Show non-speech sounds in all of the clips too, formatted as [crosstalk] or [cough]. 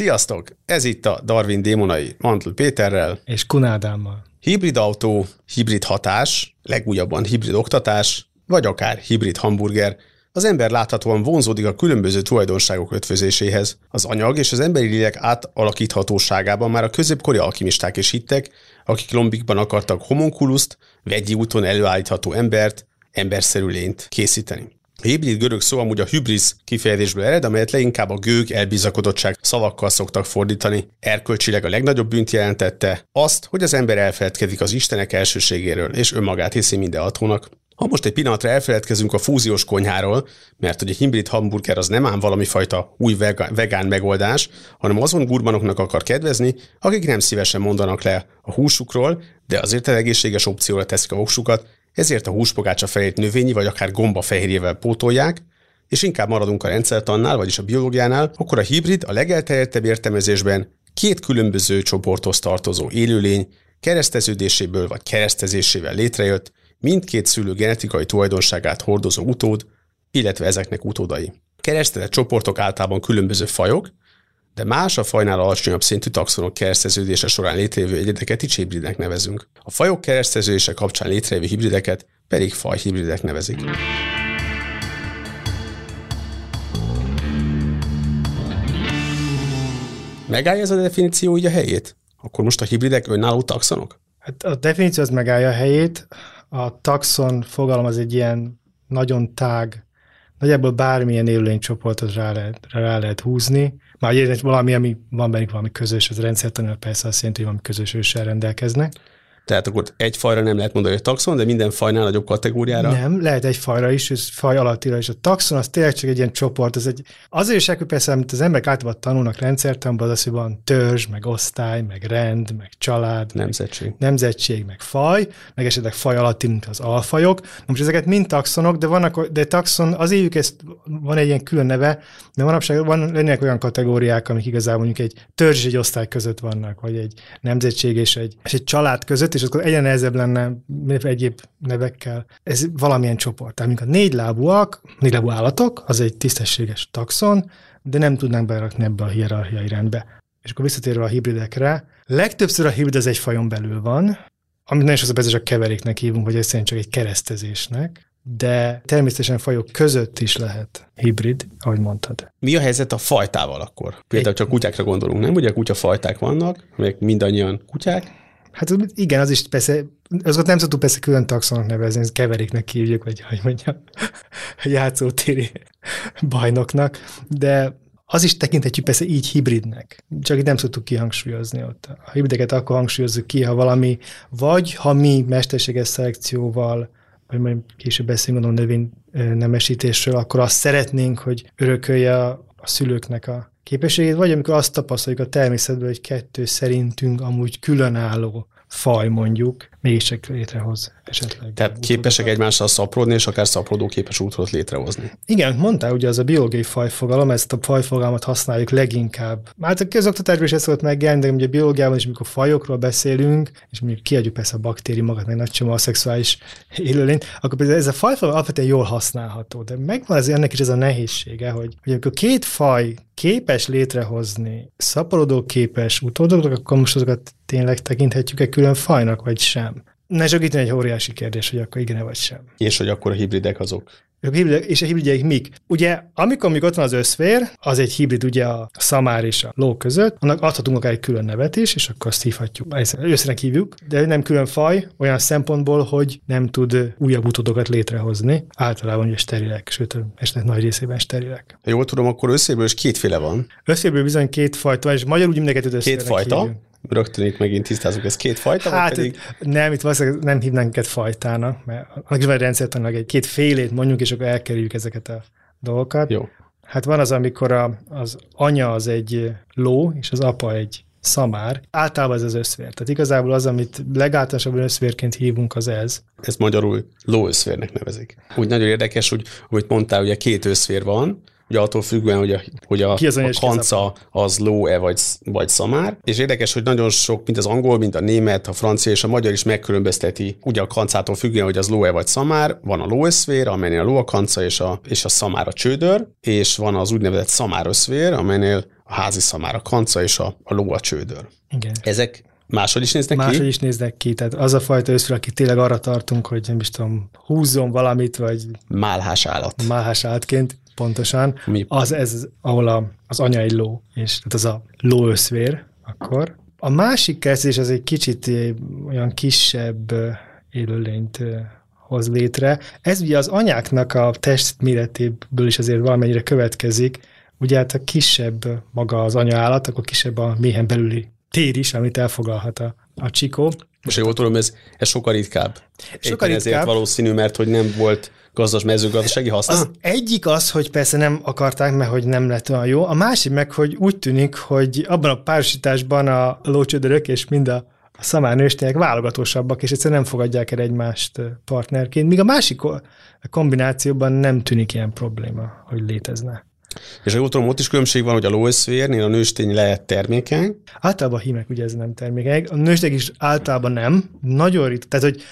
Sziasztok! Ez itt a Darwin Démonai Mantl Péterrel. És Kunádámmal. Hibrid autó, hibrid hatás, legújabban hibrid oktatás, vagy akár hibrid hamburger, az ember láthatóan vonzódik a különböző tulajdonságok ötvözéséhez. Az anyag és az emberi lélek átalakíthatóságában már a középkori alkimisták is hittek, akik lombikban akartak homunkuluszt, vegyi úton előállítható embert, emberszerű lényt készíteni. A hibrid görög szó amúgy a hybris kifejezésből ered, amelyet leginkább a gőg elbizakodottság szavakkal szoktak fordítani. Erkölcsileg a legnagyobb bűnt jelentette azt, hogy az ember elfeledkezik az Istenek elsőségéről, és önmagát hiszi minden atónak. Ha most egy pillanatra elfeledkezünk a fúziós konyháról, mert hogy egy hibrid hamburger az nem ám valami fajta új vegán megoldás, hanem azon gurmanoknak akar kedvezni, akik nem szívesen mondanak le a húsukról, de azért egészséges opcióra teszik a voksukat, ezért a húspogácsa fejét növényi vagy akár gomba fehérjével pótolják, és inkább maradunk a rendszertannál, vagyis a biológiánál, akkor a hibrid a legelterjedtebb értelmezésben két különböző csoporthoz tartozó élőlény kereszteződéséből vagy keresztezésével létrejött, mindkét szülő genetikai tulajdonságát hordozó utód, illetve ezeknek utódai. Keresztezett csoportok általában különböző fajok, de más a fajnál alacsonyabb szintű taxonok kereszteződése során létrejövő egyedeket is hibridnek nevezünk. A fajok kereszteződése kapcsán létrejövő hibrideket pedig fajhibridek nevezik. Megállja ez a definíció így a helyét? Akkor most a hibridek önálló taxonok? Hát a definíció az megállja a helyét. A taxon fogalom az egy ilyen nagyon tág, nagyjából bármilyen élőlénycsoportot rá rá lehet húzni. Már egy valami, ami van bennük valami közös, az rendszertanul persze azt jelenti, hogy valami közös őssel rendelkeznek. Tehát akkor egy fajra nem lehet mondani, hogy taxon, de minden fajnál nagyobb kategóriára? Nem, lehet egy fajra is, és faj alattira is. A taxon az tényleg csak egy ilyen csoport, az egy, azért is persze, amit az emberek általában tanulnak rendszertanban, az, hogy van törzs, meg osztály, meg rend, meg család, nemzetség, meg, nemzetség, meg faj, meg esetleg faj alatti, mint az alfajok. Most ezeket mind taxonok, de vannak, de taxon, az évük ezt van egy ilyen külön neve, de manapság van, lennének olyan kategóriák, amik igazából mondjuk egy törzs és egy osztály között vannak, vagy egy nemzetség és egy, és egy család között, és akkor egyre nehezebb lenne egyéb nevekkel. Ez valamilyen csoport. Tehát a négy lábúak, négy lábú állatok, az egy tisztességes taxon, de nem tudnánk berakni ebbe a hierarchiai rendbe. És akkor visszatérve a hibridekre, legtöbbször a hibrid az egy fajon belül van, amit nagyon sokszor csak keveréknek hívunk, vagy egyszerűen csak egy keresztezésnek, de természetesen fajok között is lehet hibrid, ahogy mondtad. Mi a helyzet a fajtával akkor? Például csak kutyákra gondolunk, nem? Ugye kutyafajták vannak, amelyek mindannyian kutyák, Hát igen, az is persze, azokat nem szoktuk persze külön taxonok nevezni, ez keveréknek hívjuk, vagy hogy mondjam, [laughs] játszótéri [laughs] bajnoknak, de az is tekinthetjük persze így hibridnek, csak itt nem szoktuk kihangsúlyozni ott. A hibrideket akkor hangsúlyozzuk ki, ha valami, vagy ha mi mesterséges szelekcióval, vagy majd később beszélünk a növény nemesítésről, akkor azt szeretnénk, hogy örökölje a, a szülőknek a képességét, vagy amikor azt tapasztaljuk a természetben, hogy kettő szerintünk amúgy különálló faj mondjuk, mégiscsak létrehoz esetleg. Tehát képesek egymással szaporodni, és akár szaporodó képes útrot létrehozni. Igen, mondtál, ugye az a biológiai fajfogalom, ezt a fajfogalmat használjuk leginkább. Hát a közoktatásban is ezt szokott megjelenni, de ugye a biológiában is, amikor fajokról beszélünk, és mondjuk kiadjuk persze a baktériumokat, meg nagy csomó a szexuális élőlényt, akkor például ez a fajfogalom alapvetően jól használható. De megvan az ennek is ez a nehézsége, hogy, hogy amikor két faj képes létrehozni szaporodó képes utódokat, akkor most azokat tényleg tekinthetjük-e külön fajnak, vagy sem? Ne csak itt egy óriási kérdés, hogy akkor igen vagy sem. És hogy akkor a hibridek azok? A hibridek, és a hibridjeik mik? Ugye, amikor még ott van az összfér, az egy hibrid ugye a szamár és a ló között, annak adhatunk akár egy külön nevet is, és akkor azt hívhatjuk. Összenek hívjuk, de nem külön faj, olyan szempontból, hogy nem tud újabb utódokat létrehozni. Általában ugye sterilek, sőt, esetleg nagy részében sterilek. Ha jól tudom, akkor összéből is kétféle van. Összéből bizony két fajta, és magyarul úgy mindenket Két fajta? Hívjuk rögtön itt megint tisztázunk, ez két fajta? Hát pedig... nem, itt valószínűleg nem hívnánk őket fajtának, mert annak is van egy rendszertanilag egy két félét mondjuk, és akkor elkerüljük ezeket a dolgokat. Jó. Hát van az, amikor a, az anya az egy ló, és az apa egy szamár. Általában ez az összvér. Tehát igazából az, amit legáltalánosabban összvérként hívunk, az ez. Ez magyarul lóösszvérnek nevezik. Úgy nagyon érdekes, hogy, hogy mondtál, ugye két összvér van, ugye attól függően, hogy a, hogy a, a kanca az ló-e vagy, vagy szamár, és érdekes, hogy nagyon sok, mint az angol, mint a német, a francia és a magyar is megkülönbözteti, ugye a kancától függően, hogy az ló-e vagy szamár, van a lóösszvér, amelynél a ló a kanca és a, és a szamár a csődör, és van az úgynevezett szamárösszvér, amelynél a házi szamár, a kanca és a, a ló a csődör. Igen. Ezek máshogy is néznek Máshogy ki? is néznek ki, tehát az a fajta őszről, aki tényleg arra tartunk, hogy nem is tudom, húzzon valamit, vagy Málhás állat. máhás állatként, pontosan, Mi? az ez, ahol a, az anya egy ló, és tehát az a lóöszvér akkor. A másik kezdés az egy kicsit olyan kisebb élőlényt hoz létre. Ez ugye az anyáknak a testméretéből is azért valamennyire következik, ugye hát a kisebb maga az anya állat, akkor kisebb a méhen belüli tér is, amit elfoglalhat a, a csikó. Most jól tudom, ez, ez sokkal ritkább. Sokkal Éppen ezért ritkább. valószínű, mert hogy nem volt gazdas mezőgazdasági haszna. Az egyik az, hogy persze nem akarták, mert hogy nem lett olyan jó. A másik meg, hogy úgy tűnik, hogy abban a párosításban a lócsödörök és mind a, a szamárnőstények válogatósabbak, és egyszerűen nem fogadják el egymást partnerként. Míg a másik ko- kombinációban nem tűnik ilyen probléma, hogy létezne. És jól tudom, ott is különbség van, hogy a lóösszférnél a nőstény lehet termékeny, Általában a hímek ugye ez nem termékeny. A nőstek is általában nem. Nagyon ritka. Tehát, hogy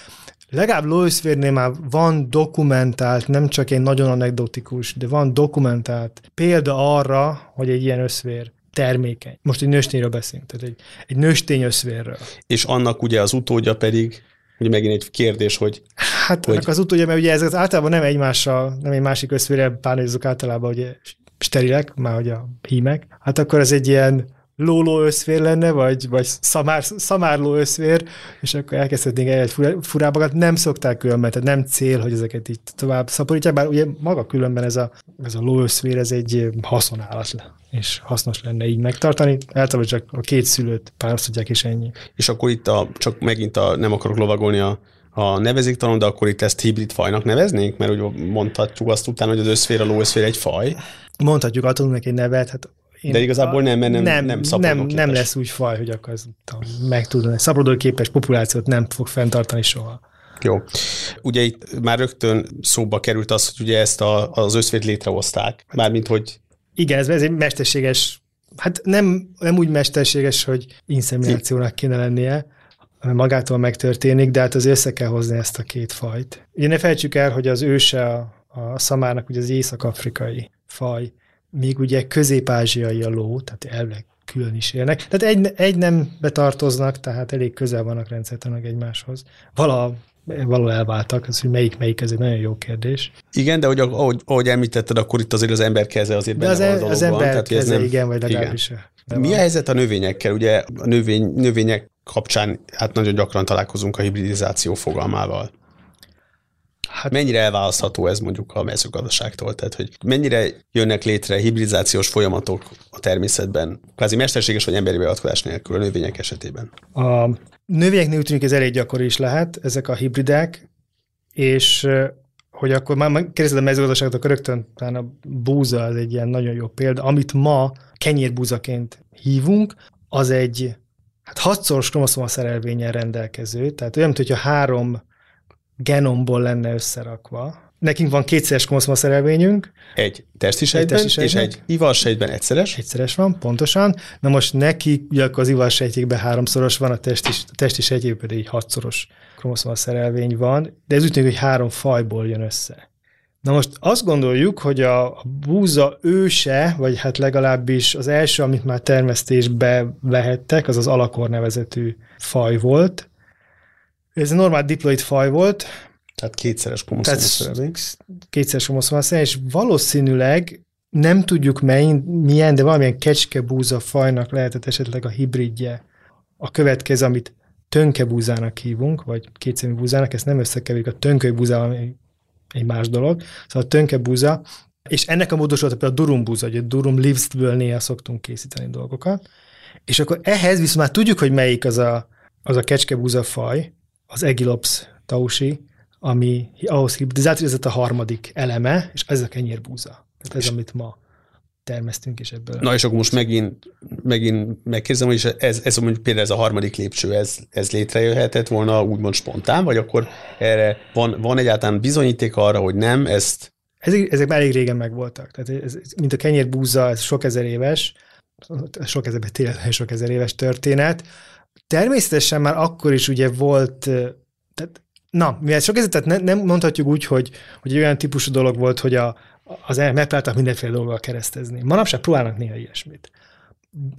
legalább lóöszférnél már van dokumentált, nem csak egy nagyon anekdotikus, de van dokumentált példa arra, hogy egy ilyen összvér termékeny. Most egy nőstényről beszélünk, tehát egy, egy nőstény összvérről. és annak ugye az utódja pedig, ugye megint egy kérdés, hogy Hát Hogy- hogy... az utódja, mert ugye ez az általában nem egymással, nem egy másik összvérrel párnézzük általában, ugye sterilek, már hogy a hímek, hát akkor ez egy ilyen lóló összvér lenne, vagy, vagy szamár, szamárló összvér, és akkor elkezdhetnénk egy furábakat. Nem szokták különben, tehát nem cél, hogy ezeket így tovább szaporítják, bár ugye maga különben ez a, ez a lóösszvér, ez egy haszonállat le, és hasznos lenne így megtartani. Általában csak a két szülőt párosítják, és ennyi. és akkor itt a, csak megint a, nem akarok lovagolni a, a nevezéktalan, de akkor itt ezt hibrid fajnak neveznénk, mert úgy mondhatjuk azt utána, hogy az összfér, a lóösszfér egy faj, Mondhatjuk, adunk neki egy nevet, hát én De igazából nem, mert nem- nem nem, szaporodóképes. nem lesz úgy faj, hogy akkor tudom, meg tudna. Szaporodóképes populációt nem fog fenntartani soha. Jó. Ugye itt már rögtön szóba került az, hogy ugye ezt a, az összvét létrehozták. Mármint, hogy Igen, ez, ez egy mesterséges, hát nem, nem úgy mesterséges, hogy inszeminációnak kéne lennie, hanem magától megtörténik, de hát az össze kell hozni ezt a két fajt. Ugye ne felejtsük el, hogy az őse a, a szamárnak ugye az észak-afrikai faj, míg ugye közép-ázsiai a ló, tehát elvileg külön is élnek. Tehát egy, egy nem betartoznak, tehát elég közel vannak rendszertanak egymáshoz. Vala, valahol elváltak, az, hogy melyik melyik, ez egy nagyon jó kérdés. igen, de hogy, ahogy, ahogy említetted, akkor itt azért az ember keze azért De benne az, van a az ember ez keze, igen, vagy legalábbis. Igen. Mi a helyzet a növényekkel? Ugye a növény, növények kapcsán hát nagyon gyakran találkozunk a hibridizáció fogalmával. Hát Mennyire elválasztható ez mondjuk a mezőgazdaságtól? Tehát, hogy mennyire jönnek létre hibridizációs folyamatok a természetben, kvázi mesterséges vagy emberi beavatkozás nélkül a növények esetében? A növényeknél úgy tűnik ez elég gyakori is lehet, ezek a hibridek, és hogy akkor már kérdezed a mezőgazdaságot, akkor rögtön talán a búza az egy ilyen nagyon jó példa. Amit ma kenyérbúzaként hívunk, az egy hát hatszoros kromoszoma szerelvényen rendelkező, tehát olyan, mintha három genomból lenne összerakva. Nekünk van kétszeres kromoszoma szerelvényünk, Egy testi sejtben, testi és egy ivarsejtben egyszeres. Egyszeres van, pontosan. Na most neki, ugye akkor az ivarsejtjékben háromszoros van, a testi, a testi sejtjékben pedig egy hatszoros kromoszoma szerelvény van, de ez úgy tűnik, hogy három fajból jön össze. Na most azt gondoljuk, hogy a a búza őse, vagy hát legalábbis az első, amit már termesztésbe vehettek, az az alakor nevezetű faj volt. Ez egy normál diploid faj volt, Tehát kétszeres szerelvény. kétszeres homoszomaszén, és valószínűleg nem tudjuk mely, milyen, de valamilyen kecskebúza fajnak lehetett esetleg a hibridje. A következő, amit tönkebúzának hívunk, vagy kétszemű búzának, ezt nem összekeverjük a tönkölybúzával, ami egy más dolog. Szóval a tönkebúza, és ennek a módosulata például a durumbúza, a durum livesből néha szoktunk készíteni dolgokat. És akkor ehhez viszont már tudjuk, hogy melyik az a, az a kecskebúza faj, az Egilops tausi, ami ahhoz hibridizált, hogy ez a harmadik eleme, és ez a kenyérbúza. Tehát ez, amit ma termesztünk, és ebből. Na és akkor most megint, megint megkérdezem, hogy ez, ez mondjuk például ez a harmadik lépcső, ez, ez létrejöhetett volna úgymond spontán, vagy akkor erre van, van egyáltalán bizonyíték arra, hogy nem, ezt Ezek, ezek már elég régen megvoltak. Tehát ez, ez, mint a kenyérbúza, ez sok ezer éves, sok ezer, tényleg sok ezer éves történet. Természetesen már akkor is ugye volt, tehát, na, mivel sok ezer, tehát ne, nem mondhatjuk úgy, hogy, hogy olyan típusú dolog volt, hogy a, az megpróbáltak mindenféle dolggal keresztezni. Manapság próbálnak néha ilyesmit.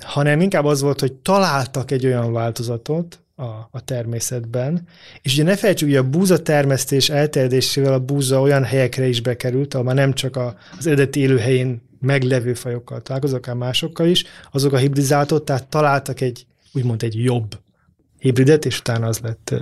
hanem inkább az volt, hogy találtak egy olyan változatot a, a természetben, és ugye ne felejtsük, hogy a búza termesztés elterjedésével a búza olyan helyekre is bekerült, ahol már nem csak a, az eredeti élőhelyén meglevő fajokkal találkozok, akár másokkal is, azok a hibridizáltot, tehát találtak egy, úgymond egy jobb hibridet, és utána az lett,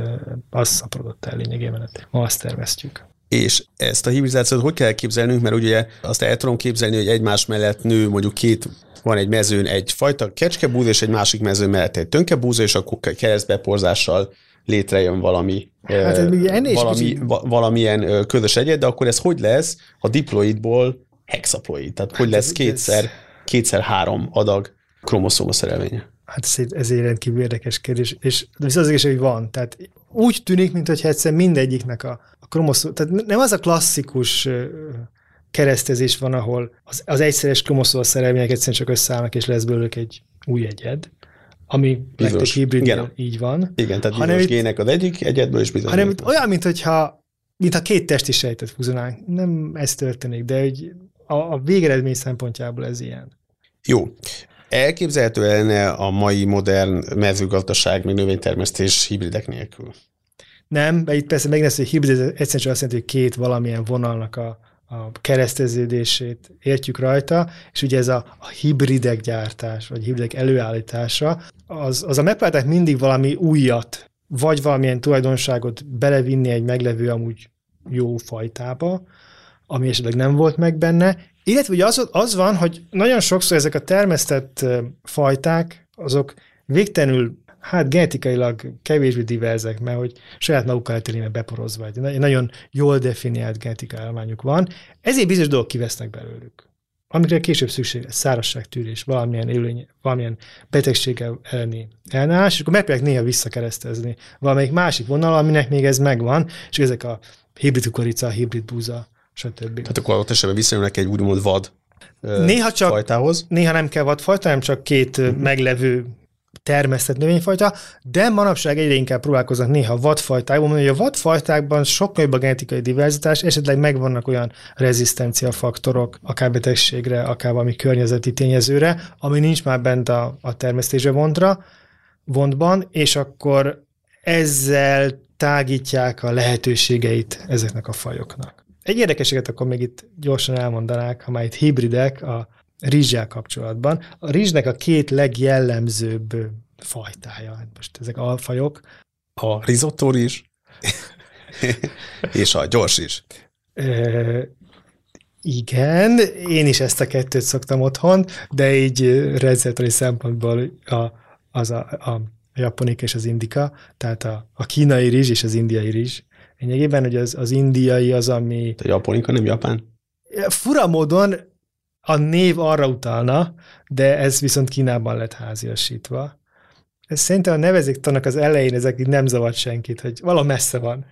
az szaporodott el lényegében, ma azt termesztjük. És ezt a hibridizációt hogy kell képzelnünk, mert ugye azt el tudom képzelni, hogy egymás mellett nő mondjuk két van egy mezőn egy fajta kecskebúza, és egy másik mezőn mellett egy tönkebúza, és akkor keresztbeporzással létrejön valami, hát, eh, valami va, valamilyen közös egyet, de akkor ez hogy lesz a diploidból hexaploid? Tehát hogy hát lesz kétszer, kétszer három adag kromoszóma szerelménye? Hát ez egy, ez egy rendkívül érdekes kérdés, és az az hogy van. Tehát úgy tűnik, mintha egyszer mindegyiknek a, a kromoszóm, tehát nem az a klasszikus keresztezés van, ahol az, az egyszeres kromoszóm szerelmények egyszerűen csak összeállnak, és lesz belőlük egy új egyed, ami bizonyos hibrid így van. Igen, tehát hanem bizonyos gének az egyik egyedből, is bizonyos. Hanem olyan, mint hogyha mintha két testi sejtet fuzionálnánk. Nem ez történik, de hogy a, a végeredmény szempontjából ez ilyen. Jó. Elképzelhető lenne a mai modern mezőgazdaság, még növénytermesztés hibridek nélkül? Nem, de itt persze megnéz, hogy hibrid egyszerűen csak azt jelenti, hogy két valamilyen vonalnak a, a kereszteződését értjük rajta, és ugye ez a, a hibridek gyártás, vagy hibridek előállítása, az, az a megpróbálták mindig valami újat, vagy valamilyen tulajdonságot belevinni egy meglevő amúgy jó fajtába, ami esetleg nem volt meg benne, illetve ugye az, az van, hogy nagyon sokszor ezek a termesztett fajták, azok végtelenül hát genetikailag kevésbé diverzek, mert hogy saját magukkal eltérében beporozva egy nagyon jól definiált genetikai állományuk van, ezért bizonyos dolgok kivesznek belőlük. Amikre később szükség lesz, szárazságtűrés, valamilyen élőny, valamilyen betegséggel elleni ellenállás, és akkor megpróbálják néha visszakeresztezni valamelyik másik vonal, aminek még ez megvan, és ezek a hibrid kukorica, hibrid búza, stb. Tehát akkor ott esetben visszajönnek egy úgymond vad néha csak, fajtához? Néha nem kell vadfajta, hanem csak két uh-huh. meglevő termesztett növényfajta, de manapság egyre inkább próbálkoznak néha vadfajtákban, hogy a vadfajtákban sokkal jobb a genetikai diverzitás, esetleg megvannak olyan rezisztencia faktorok, akár betegségre, akár valami környezeti tényezőre, ami nincs már bent a, a termesztésre vontra, vontban, és akkor ezzel tágítják a lehetőségeit ezeknek a fajoknak. Egy érdekeséget akkor még itt gyorsan elmondanák, ha már itt hibridek, a rizsjel kapcsolatban. A rizsnek a két legjellemzőbb fajtája, hát most ezek alfajok. A risotto rizs és a gyors is. Igen, én is ezt a kettőt szoktam otthon, de így receptori szempontból a, az a, a japonik és az indika, tehát a, a kínai rizs és az indiai rizs. Lényegében, hogy az, az indiai az, ami... A japonika nem japán? Fura módon a név arra utalna, de ez viszont Kínában lett háziasítva. Ez szerintem a nevezéktanak az elején ezek így nem zavart senkit, hogy vala messze van.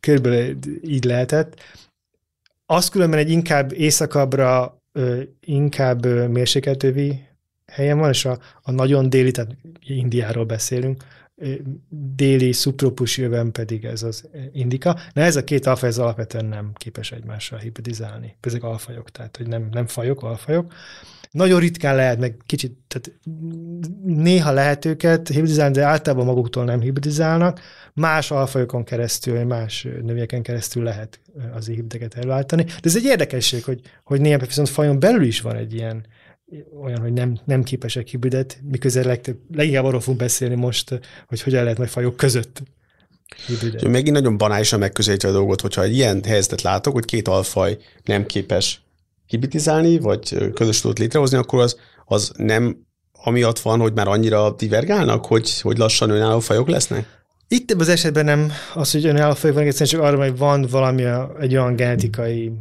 Körülbelül így lehetett. Az különben egy inkább északabbra, inkább mérsékeltővi helyen van, és a, a nagyon déli, tehát Indiáról beszélünk, déli szubtrópusi jöven pedig ez az indika. Na ez a két alfaj ez alapvetően nem képes egymással hibridizálni. Ezek alfajok, tehát hogy nem, nem fajok, alfajok. Nagyon ritkán lehet, meg kicsit, tehát néha lehet őket hibridizálni, de általában maguktól nem hibridizálnak. Más alfajokon keresztül, más növényeken keresztül lehet az hibrideket előállítani. De ez egy érdekesség, hogy, hogy néha viszont fajon belül is van egy ilyen olyan, hogy nem, nem képesek hibridet, miközben legtöbb, leginkább arról fogunk beszélni most, hogy hogyan lehet majd fajok között hibridet. Megint nagyon banálisan megközelítve a dolgot, hogyha egy ilyen helyzetet látok, hogy két alfaj nem képes hibridizálni, vagy közös tudott létrehozni, akkor az, az nem amiatt van, hogy már annyira divergálnak, hogy, hogy lassan önálló fajok lesznek? Itt ebben az esetben nem az, hogy önálló fajok van, egyszerűen csak arra, hogy van valami egy olyan genetikai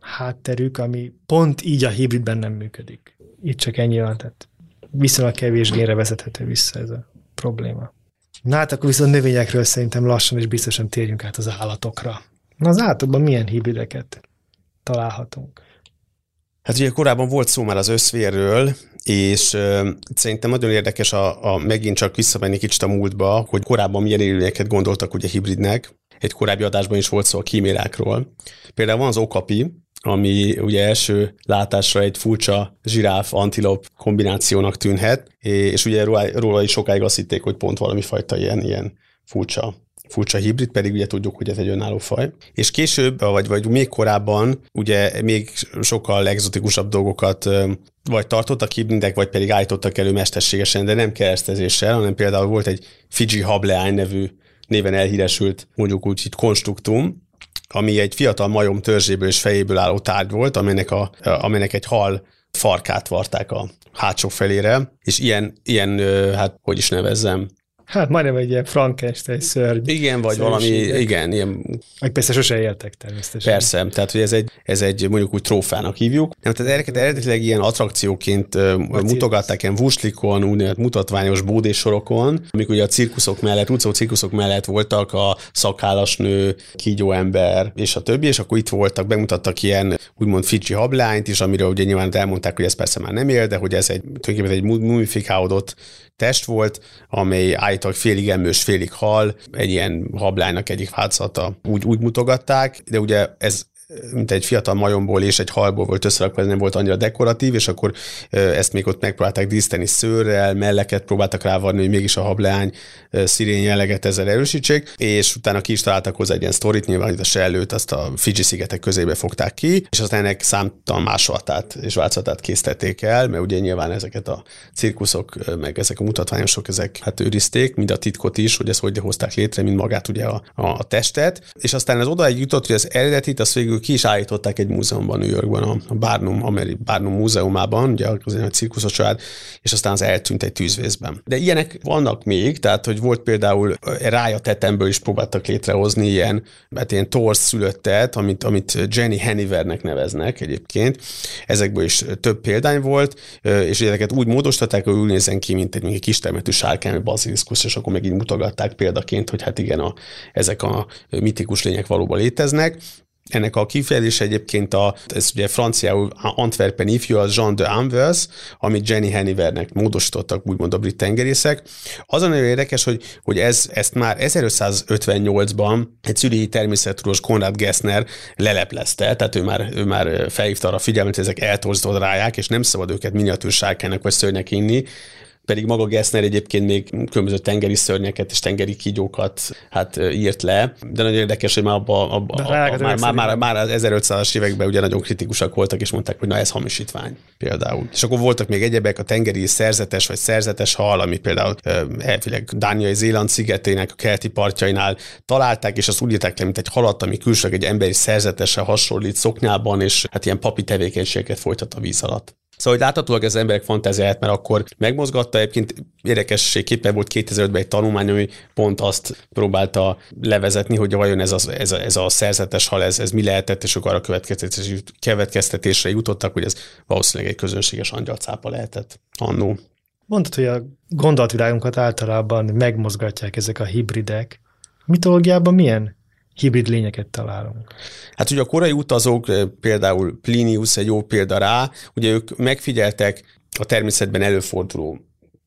hátterük, ami pont így a hibridben nem működik. Itt csak ennyi van, tehát viszonylag kevés génre vezethető vissza ez a probléma. Na hát akkor viszont növényekről szerintem lassan és biztosan térjünk át az állatokra. Na az állatokban milyen hibrideket találhatunk? Hát ugye korábban volt szó már az összvérről, és uh, szerintem nagyon érdekes a, a megint csak visszamenni kicsit a múltba, hogy korábban milyen élőlényeket gondoltak ugye hibridnek. Egy korábbi adásban is volt szó a kímérákról. Például van az okapi, ami ugye első látásra egy furcsa zsiráf-antilop kombinációnak tűnhet, és ugye róla, is sokáig azt hitték, hogy pont valami fajta ilyen, ilyen furcsa furcsa hibrid, pedig ugye tudjuk, hogy ez egy önálló faj. És később, vagy, vagy még korábban ugye még sokkal egzotikusabb dolgokat vagy tartottak hibridek, vagy pedig állítottak elő mesterségesen, de nem keresztezéssel, hanem például volt egy Fiji Hableány nevű néven elhíresült, mondjuk úgy itt konstruktum, ami egy fiatal majom törzséből és fejéből álló tárgy volt, aminek, a, aminek egy hal farkát varták a hátsó felére, és ilyen, ilyen hát hogy is nevezzem, Hát majdnem egy ilyen Frankenstein szörny. Igen, vagy valami, igen, ilyen... Meg persze sose éltek természetesen. Persze, tehát hogy ez egy, ez egy mondjuk úgy trófának hívjuk. Nem, tehát ezeket eredetileg ilyen attrakcióként Vagy mutogatták ilyen vuslikon, úgynevezett mutatványos bódésorokon, amik ugye a cirkuszok mellett, utcó cirkuszok mellett voltak a szakállasnő, kígyó ember, és a többi, és akkor itt voltak, bemutattak ilyen úgymond Fiji hablányt is, amiről ugye nyilván elmondták, hogy ez persze már nem él, de hogy ez egy tulajdonképpen egy mumifikálódott test volt, amely állítólag félig emős, félig hal, egy ilyen hablánynak egyik változata úgy, úgy mutogatták, de ugye ez mint egy fiatal majomból és egy halból volt összerakva, ez nem volt annyira dekoratív, és akkor ezt még ott megpróbálták díszíteni szőrrel, melleket próbáltak rávarni, hogy mégis a hableány szirén jelleget ezzel erősítsék, és utána ki is találtak hozzá egy ilyen sztorit, nyilván itt a sellőt, azt a Fiji szigetek közébe fogták ki, és aztán ennek számtalan másolatát és változatát készítették el, mert ugye nyilván ezeket a cirkuszok, meg ezek a mutatványosok, ezek hát őrizték, mind a titkot is, hogy ezt hogy hozták létre, mind magát ugye a, a testet, és aztán ez odaig jutott, hogy az eredetit, az végül ki is állították egy múzeumban New Yorkban, a Barnum, Ameri, Barnum múzeumában, ugye az egy cirkuszos család, és aztán az eltűnt egy tűzvészben. De ilyenek vannak még, tehát hogy volt például rája tetemből is próbáltak létrehozni ilyen, hát ilyen torsz szülöttet, amit, amit Jenny Hennivernek neveznek egyébként. Ezekből is több példány volt, és ezeket úgy módosították, hogy úgy nézzen ki, mint egy, mint egy kistermetű sárkány, baziliszkusz, és akkor megint mutogatták példaként, hogy hát igen, a, ezek a mitikus lények valóban léteznek. Ennek a kifejezés egyébként a, ez ugye franciául Antwerpen ifjú, az Jean de Anvers, amit Jenny Hennivernek módosítottak, úgymond a brit tengerészek. Az a nagyon érdekes, hogy, hogy ez, ezt már 1558-ban egy szürihi természettudós Konrad Gessner leleplezte, tehát ő már, ő már felhívta arra a figyelmet, hogy ezek eltorzdott ráják, és nem szabad őket miniatűr vagy szörnyek inni, pedig maga Gessner egyébként még különböző tengeri szörnyeket és tengeri kígyókat hát írt le, de nagyon érdekes, hogy már, abba, abba, abba, már, már, már, már az 1500-as években ugye nagyon kritikusak voltak, és mondták, hogy na ez hamisítvány például. És akkor voltak még egyebek, a tengeri szerzetes vagy szerzetes hal, ami például elvileg Dániai Zéland szigetének a keleti partjainál találták, és azt úgy írták le, mint egy halat, ami külsőleg egy emberi szerzetessel hasonlít szoknyában, és hát ilyen papi tevékenységet folytat a víz alatt. Szóval, hogy láthatóak az emberek fantáziáját, mert akkor megmozgatta, egyébként érdekességképpen volt 2005-ben egy tanulmány, ami pont azt próbálta levezetni, hogy vajon ez a, ez a, ez a szerzetes hal, ez, ez mi lehetett, és akkor arra következtetésre jutottak, hogy ez valószínűleg egy közönséges angyalcápa lehetett annó. Mondtad, hogy a gondolatvilágunkat általában megmozgatják ezek a hibridek. Mitológiában milyen hibrid lényeket találunk. Hát ugye a korai utazók, eh, például Plinius egy jó példa rá, ugye ők megfigyeltek a természetben előforduló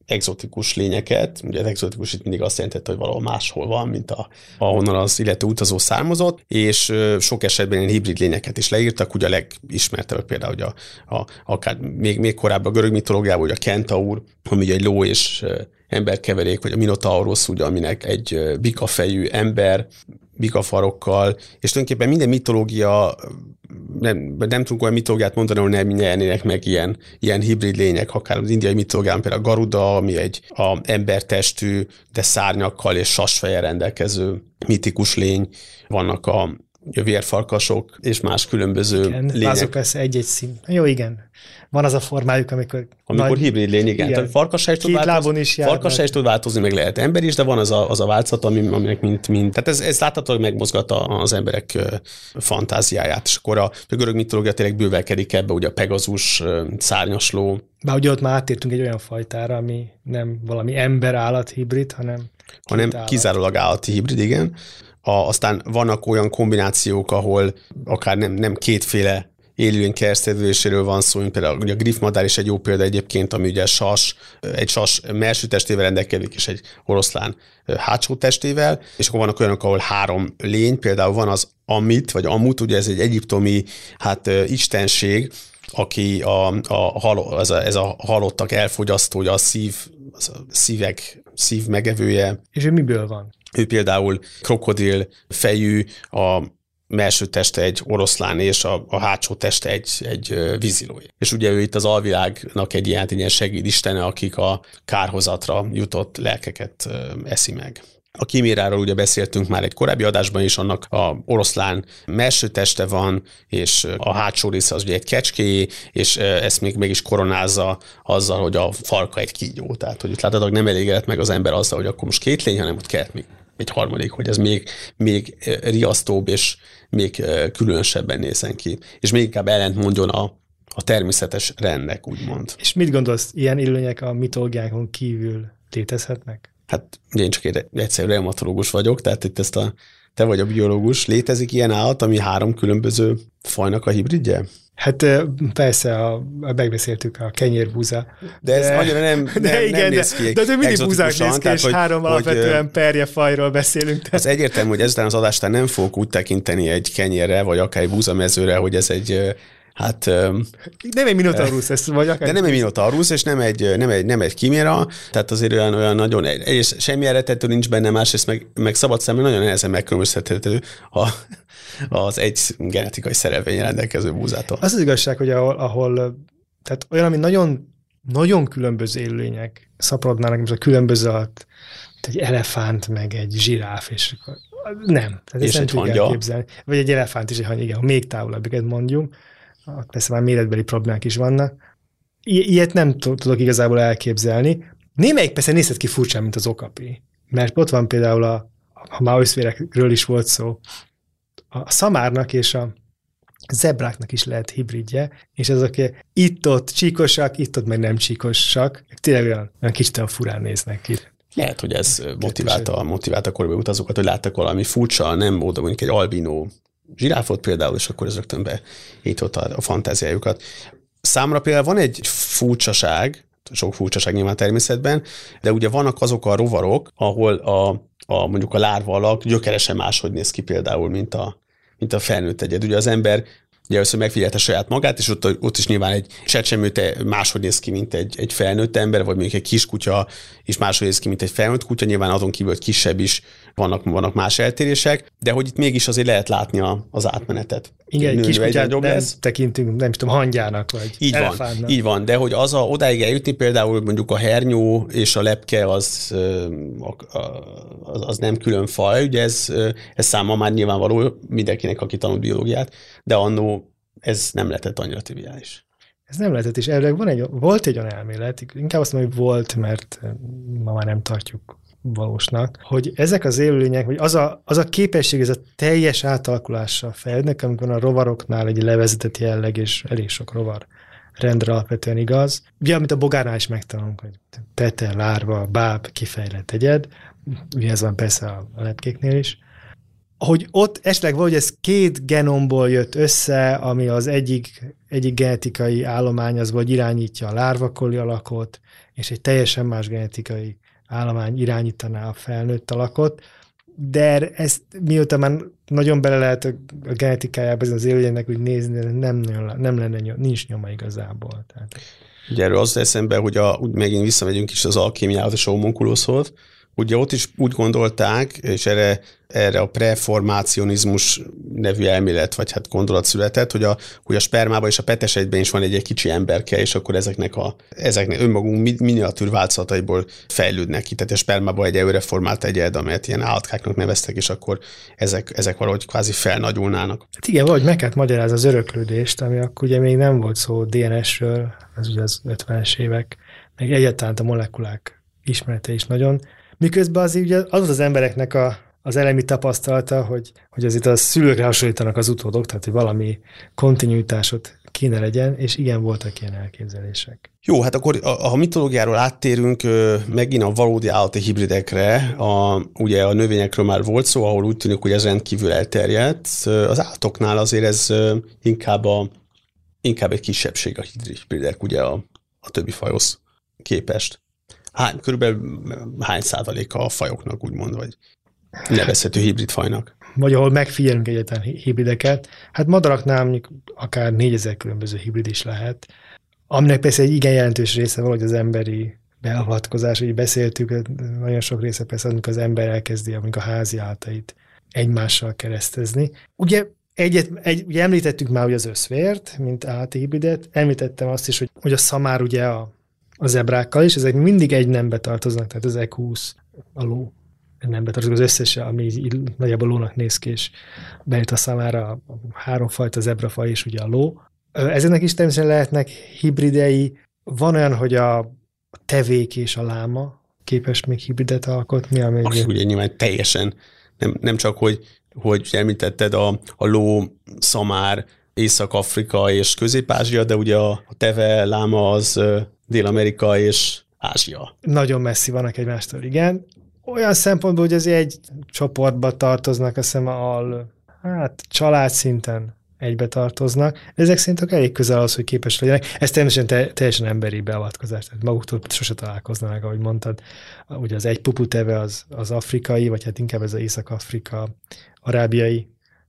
exotikus lényeket. Ugye az exotikus itt mindig azt jelentette, hogy valahol máshol van, mint a, ahonnan az illető utazó származott, és sok esetben ilyen hibrid lényeket is leírtak, ugye a legismertebb például, hogy a, a, akár még, még korábban a görög mitológiában, hogy a kentaur, ami ugye egy ló és emberkeverék, vagy a Minotaurus, ugye, aminek egy bikafejű ember, bikafarokkal, és tulajdonképpen minden mitológia, nem, nem tudunk olyan mitológiát mondani, ahol nem nyernének meg ilyen, ilyen hibrid lények, akár az indiai mitológiában például a Garuda, ami egy a embertestű, de szárnyakkal és sasfeje rendelkező mitikus lény, vannak a vérfarkasok és más különböző igen, lények. Azok persze egy-egy szín. Jó, igen. Van az a formájuk, amikor... Amikor nagy, hibrid lény, igen. igen. Farkas is tud változni, is farkas is tud változni, meg lehet ember is, de van az a, az a változat, ami, aminek mint, mint... Tehát ez, ez láthatóan megmozgatta az emberek fantáziáját. És akkor a, a görög mitológia tényleg bővelkedik ebbe, ugye a Pegazus, szárnyasló. Bár ugye ott már átértünk egy olyan fajtára, ami nem valami ember-állat hibrid, hanem hanem kizárólag állati hibrid, igen. A, aztán vannak olyan kombinációk, ahol akár nem, nem kétféle élőlény keresztedüléséről van szó, mint például ugye a griffmadár is egy jó példa egyébként, ami ugye sas, egy sas melső testével rendelkezik, és egy oroszlán hátsó testével, és akkor vannak olyanok, ahol három lény, például van az Amit, vagy Amut, ugye ez egy egyiptomi hát istenség, aki a, a, halo, ez, a, ez a halottak elfogyasztója, a szív, az a szívek, szív megevője. És ő miből van? Ő például krokodil fejű, a melső teste egy oroszlán, és a, a hátsó teste egy, egy vízilója. És ugye ő itt az alvilágnak egy ilyen, egy ilyen segédistene, akik a kárhozatra jutott lelkeket eszi meg. A kiméráról ugye beszéltünk már egy korábbi adásban is, annak a oroszlán melső teste van, és a hátsó része az ugye egy kecskéjé, és ezt még meg is koronázza azzal, hogy a farka egy kígyó. Tehát, hogy itt látod, nem elégedett meg az ember azzal, hogy akkor most két lény, hanem ott kellett még egy harmadik, hogy ez még, még riasztóbb és még különösebben nézzen ki. És még inkább ellent mondjon a, a természetes rendnek, úgymond. És mit gondolsz, ilyen illőnyek a mitológiákon kívül létezhetnek? Hát én csak egy egyszerű reumatológus vagyok, tehát itt ezt a, te vagy a biológus. Létezik ilyen állat, ami három különböző fajnak a hibridje? Hát persze, a, a, megbeszéltük a kenyérbúza. De ez de, annyira nem, [laughs] nem, de igen, nem néz ki De, de mindig búzák néz ki, és hogy, három hogy, alapvetően perje fajról beszélünk. Tehát. Az egyértelmű, hogy ezután az adástán nem fogok úgy tekinteni egy kenyérre, vagy akár egy búzamezőre, hogy ez egy Hát, nem egy Minotaurus, ez vagy akár. De nem egy Minotaurus, és nem egy, nem egy, nem egy kiméra, tehát azért olyan, olyan nagyon, és semmi eredető nincs benne, másrészt meg, meg szabad szemben nagyon nehezen megkülönböztethető a, az egy genetikai szerelvény rendelkező búzától. Az az igazság, hogy ahol, ahol tehát olyan, ami nagyon, nagyon különböző élőlények szaporodnának, mint a különböző egy elefánt, meg egy zsiráf, és nem. Tehát és egy hangya. Vagy egy elefánt is egy hangya, igen, még távolabbiket mondjunk persze már méretbeli problémák is vannak. I- ilyet nem tudok igazából elképzelni. Némelyik persze nézhet ki furcsán, mint az okapi. Mert ott van például a, a maoszvérekről is volt szó, a szamárnak és a zebráknak is lehet hibridje, és azok itt-ott csíkosak, itt-ott meg nem csíkosak, tényleg olyan, olyan kicsit olyan furán néznek ki. Lehet, hogy ez motiválta, motiválta a korábbi utazókat, hogy láttak valami furcsa, nem oda mondjuk egy albinó zsiráfot például, és akkor ez rögtön beított a, fantáziájukat. Számra például van egy furcsaság, sok furcsaság nyilván természetben, de ugye vannak azok a rovarok, ahol a, a mondjuk a lárva alak gyökeresen máshogy néz ki például, mint a, mint a felnőtt egyed. Ugye az ember Ugye először megfigyelte saját magát, és ott, ott is nyilván egy csecsemőte máshogy néz ki, mint egy, egy felnőtt ember, vagy mondjuk egy kiskutya is máshogy néz ki, mint egy felnőtt kutya, nyilván azon kívül, hogy kisebb is vannak, vannak más eltérések, de hogy itt mégis azért lehet látni a, az átmenetet. Igen, egy kiskutyát nem lesz. tekintünk, nem tudom, hangyának, vagy így elefántnak. van, így van, de hogy az a, odáig eljutni például mondjuk a hernyó és a lepke az, az, az nem külön faj, ugye ez, ez száma már nyilvánvaló mindenkinek, aki tanul biológiát, de annó ez nem lehetett annyira triviális. Ez nem lehetett, és elvileg van egy, volt egy olyan elmélet, inkább azt mondom, hogy volt, mert ma már nem tartjuk valósnak, hogy ezek az élőlények, vagy az a, az a képesség, ez a teljes átalakulással fejlődnek, amikor a rovaroknál egy levezetett jelleg, és elég sok rovar rendre alapvetően igaz. Ugye, amit a bogárnál is megtanulunk, hogy tete, lárva, báb, kifejlett egyed, ugye ez van persze a lepkéknél is, hogy ott esetleg valahogy ez két genomból jött össze, ami az egyik, egyik genetikai állomány az vagy irányítja a lárvakoli alakot, és egy teljesen más genetikai állomány irányítaná a felnőtt alakot, de ezt mióta már nagyon bele lehet a genetikájába az élőjének úgy nézni, nem, nem lenne, nincs nyoma igazából. Tehát. Ugye erről az eszembe, hogy a, úgy megint visszamegyünk is az alkémiához és a homunkuloszhoz, Ugye ott is úgy gondolták, és erre, erre a preformácionizmus nevű elmélet, vagy hát gondolat született, hogy a, hogy a spermában és a petesegyben is van egy, egy kicsi emberke, és akkor ezeknek, a, ezeknek önmagunk miniatűr változataiból fejlődnek ki. Tehát a spermában egy előreformált egyed, amelyet ilyen állatkáknak neveztek, és akkor ezek, ezek valahogy kvázi felnagyulnának. Hát igen, valahogy meg kellett magyarázni az öröklődést, ami akkor ugye még nem volt szó DNS-ről, az ugye az 50-es évek, meg egyáltalán a molekulák ismerete is nagyon Miközben az ugye az az embereknek a, az elemi tapasztalata, hogy, hogy azért a szülőkre hasonlítanak az utódok, tehát hogy valami kontinuitásot kéne legyen, és igen, voltak ilyen elképzelések. Jó, hát akkor ha a mitológiáról áttérünk megint a valódi állati hibridekre, a, ugye a növényekről már volt szó, ahol úgy tűnik, hogy ez rendkívül elterjedt. Az állatoknál azért ez inkább a inkább egy kisebbség a hibridek ugye a, a többi fajhoz képest. Hány, körülbelül hány százaléka a fajoknak úgymond, vagy nevezhető hibrid fajnak? Vagy ahol megfigyelünk egyetlen hibrideket, hát madaraknál mondjuk akár négyezer különböző hibrid is lehet, aminek persze egy igen jelentős része valahogy az emberi beavatkozás, hogy beszéltük, nagyon sok része persze, amikor az ember elkezdi, amikor a házi átait egymással keresztezni. Ugye Egyet, egy, ugye említettük már ugye az összvért, mint állathibridet, említettem azt is, hogy, hogy a szamár ugye a, a zebrákkal is, ezek mindig egy nembe tartoznak, tehát az E20, a ló nembe tartozik, az összes, ami így nagyjából lónak néz ki, és bejut a számára a háromfajta zebrafaj és ugye a ló. Ezeknek is természetesen lehetnek hibridei. Van olyan, hogy a tevék és a láma képes még hibridet alkotni, ami... Aki ugye nyilván teljesen, nem, nem csak, hogy hogy említetted a, a ló, szamár, Észak-Afrika és Közép-Ázsia, de ugye a, a teve, láma az Dél-Amerika és Ázsia. Nagyon messzi vannak egymástól, igen. Olyan szempontból, hogy az egy csoportba tartoznak, azt hiszem, al, hát család szinten egybe tartoznak. Ezek szerint elég közel az, hogy képes legyenek. Ez természetesen te, teljesen emberi beavatkozás, tehát maguktól sose találkoznak, ahogy mondtad. Ugye az egy puputeve az, az afrikai, vagy hát inkább ez az Észak-Afrika arábiai,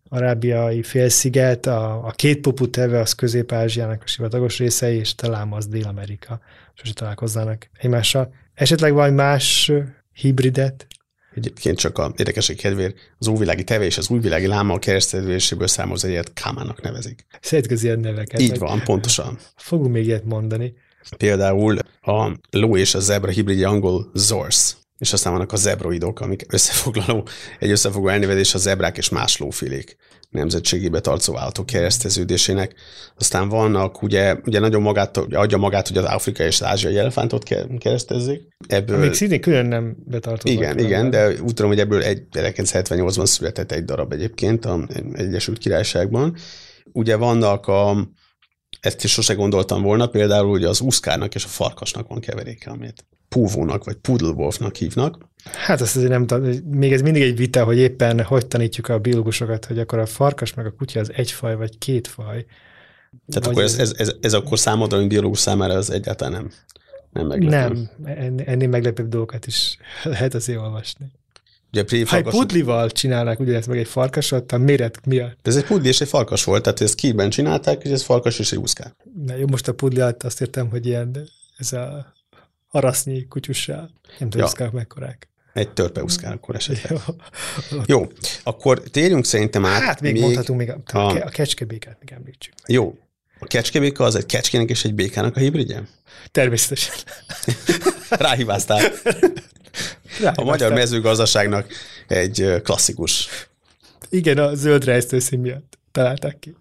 arábiai félsziget, a, a két pupu teve az Közép-Ázsiának a sivatagos részei, és talán az Dél-Amerika. Sose találkoznának egymással. Esetleg valami más hibridet? Egyébként csak a érdekesség kedvéért az óvilági teve és az újvilági láma a kereszteléséből származó egyet Kámának nevezik. Szeretkezik ilyen neveket. Így van, pontosan. Fogunk még ilyet mondani. Például a ló és a zebra hibridje angol Zorse és aztán vannak a zebroidok, amik összefoglaló, egy összefoglaló elnevezés a zebrák és más lófilék nemzetségébe tartozó állatok kereszteződésének. Aztán vannak, ugye, ugye nagyon magát, ugye adja magát, hogy az afrikai és az ázsiai elefántot keresztezzék. Ebből, Még szintén külön nem betartoznak. Igen, igen, de úgy tudom, hogy ebből egy 1978-ban született egy darab egyébként a Egyesült Királyságban. Ugye vannak a, ezt is sose gondoltam volna, például ugye az úszkárnak és a farkasnak van keveréke, amit púvónak vagy pudlwolfnak hívnak. Hát azt azért nem még ez mindig egy vita, hogy éppen hogy tanítjuk a biológusokat, hogy akkor a farkas meg a kutya az egy faj vagy két faj. Tehát akkor ez, ez, ez, ez akkor számodra, mint biológus számára az egyáltalán nem, nem meglepő. Nem, ennél meglepőbb dolgokat is [laughs] lehet azért olvasni. Ugye ha egy pudlival csinálnák ugyanezt meg egy farkasot, a méret miatt. De ez egy pudli és egy farkas volt, tehát ezt kiben csinálták, és ez farkas és egy úszkár. Na jó, most a pudli alatt azt értem, hogy ilyen, ez a arasznyi kutyussal. Nem tudom, ja. mekkorák. Egy törpeuszkál akkor esetleg. Jó. Jó, akkor térjünk szerintem át. Hát még, még mondhatunk még a, a, a kecskebékát, még említsük. Jó. A kecskebéka az egy kecskének és egy békának a hibridje? Természetesen. [laughs] Ráhibáztál. Ráhibáztál. A magyar mezőgazdaságnak egy klasszikus. Igen, a zöld rejsztőszín miatt találták ki.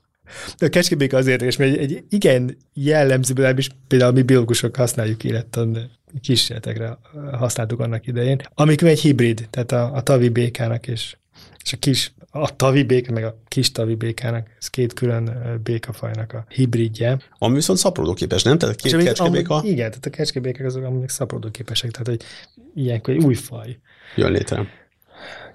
De a kecskebéka azért és mert egy, egy igen jellemző, is például mi biológusok használjuk élettan kísérletekre használtuk annak idején, amikor egy hibrid, tehát a, a tavi békának és, és a kis a tavi béka, meg a kis tavi békának, ez két külön békafajnak a hibridje. Ami viszont szaporodóképes, nem? Tehát két kecskebéka? Amúgy, igen, tehát a kecskebékek azok amúgy szaporodóképesek, tehát hogy ilyenkor egy új faj. Jön létre.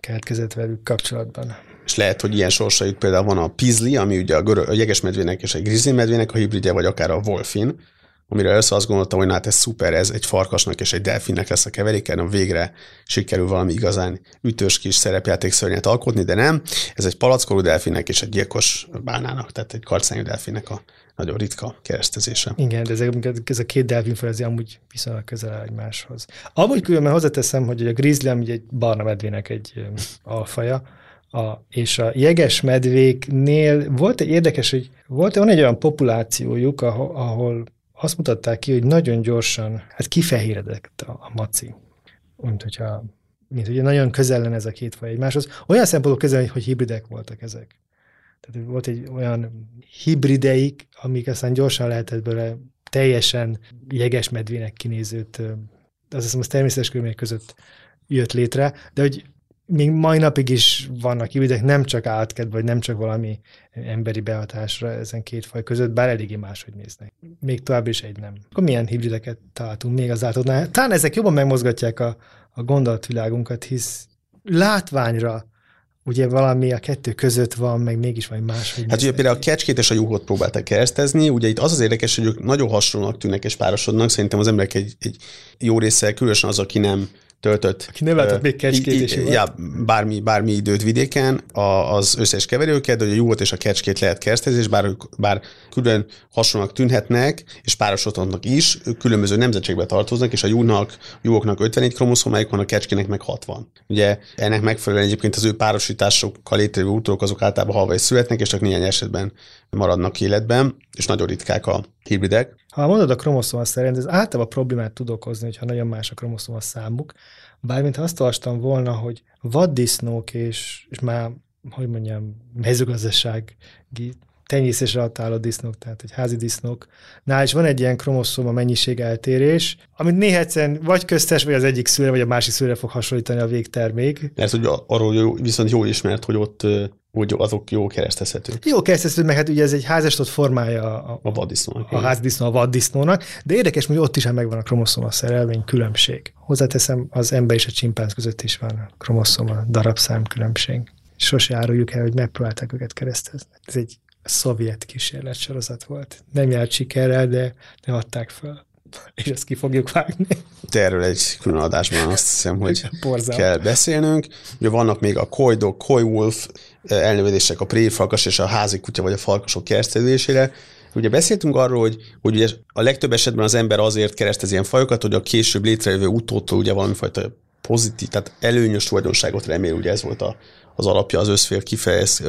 Keletkezett velük kapcsolatban és lehet, hogy ilyen sorsaik például van a Pizli, ami ugye a, görö- a jegesmedvének és a grizzly medvének a hibridje, vagy akár a Wolfin, amire először azt gondoltam, hogy hát ez szuper, ez egy farkasnak és egy delfinnek lesz a keveréken, a végre sikerül valami igazán ütős kis szerepjáték szörnyet alkotni, de nem. Ez egy palackoló delfinnek és egy gyilkos bánának, tehát egy karcányú delfinnek a nagyon ritka keresztezése. Igen, de ez, ez a két delfin ez amúgy viszonylag közel egymáshoz. Amúgy különben hozzáteszem, hogy a grizzly, ami egy barna medvének egy alfaja, a, és a jeges medvéknél volt egy érdekes, hogy volt, van egy olyan populációjuk, ahol, ahol azt mutatták ki, hogy nagyon gyorsan, hát kifehéredett a, a maci. Mint hogyha mint ugye nagyon közel lenne ez a két faj egymáshoz. Olyan szempontból közel, hogy hibridek voltak ezek. Tehát volt egy olyan hibrideik, amik aztán gyorsan lehetett bele teljesen jeges medvének kinézőt, az hiszem, az természetes körülmények között jött létre, de hogy még mai napig is vannak hibridek, nem csak átkedve, vagy nem csak valami emberi behatásra ezen két faj között, bár eléggé máshogy néznek. Még tovább is egy nem. Akkor milyen hibrideket találtunk még az átadnál? Talán ezek jobban megmozgatják a, a gondolatvilágunkat, hisz látványra ugye valami a kettő között van, meg mégis valami más. Hát ugye például a kecskét és a juhot próbálták keresztezni, ugye itt az az érdekes, hogy ők nagyon hasonlóak tűnnek és párosodnak, szerintem az emberek egy, egy jó része, különösen az, aki nem töltött. Aki nem látott még kecskét és Ja, bármi, bármi időt vidéken, a, az összes keverőket, de hogy a juhot és a kecskét lehet keresztezni, és bár, bár külön hasonlóak tűnhetnek, és párosodhatnak is, különböző nemzetségbe tartoznak, és a juhnak, juhoknak 54 kromoszomájuk van, a kecskének meg 60. Ugye ennek megfelelően egyébként az ő párosításokkal létrejövő útolók azok általában halva is születnek, és csak néhány esetben maradnak életben, és nagyon ritkák a hibridek. Ha mondod a kromoszoma szerint, ez általában problémát tud okozni, hogyha nagyon más a kromoszoma számuk. Bármint azt olvastam volna, hogy vaddisznók és, és már, hogy mondjam, mezőgazdasági tenyészésre alatt álló disznók, tehát egy házi disznóknál is van egy ilyen kromoszoma mennyiség eltérés, amit néha vagy köztes, vagy az egyik szülre, vagy a másik szülre fog hasonlítani a végtermék. Mert hogy arról viszont jó ismert, hogy ott úgy azok jó keresztezhetők. Jó keresztezhető, meg hát ugye ez egy házastott formája a, a vaddisznónak. A házdisznó a vaddisznónak, de érdekes, hogy ott is megvan a kromoszoma szerelvény különbség. Hozzáteszem, az ember és a csimpánz között is van a kromoszoma darabszám különbség. Sose áruljuk el, hogy megpróbálták őket keresztezni. Ez egy szovjet kísérletsorozat volt. Nem járt sikerrel, de nem adták fel. És ezt ki fogjuk vágni. De erről egy külön adásban azt hiszem, hogy Borzal. kell beszélnünk. Ugye vannak még a kojdok, kojwolf elnevezések a préfalkas és a házi kutya vagy a falkasok keresztezésére. Ugye beszéltünk arról, hogy, hogy ugye a legtöbb esetben az ember azért keresztez ilyen fajokat, hogy a később létrejövő utótól ugye valamifajta pozitív, tehát előnyös tulajdonságot remél, ugye ez volt a, az alapja az összfél kifejez,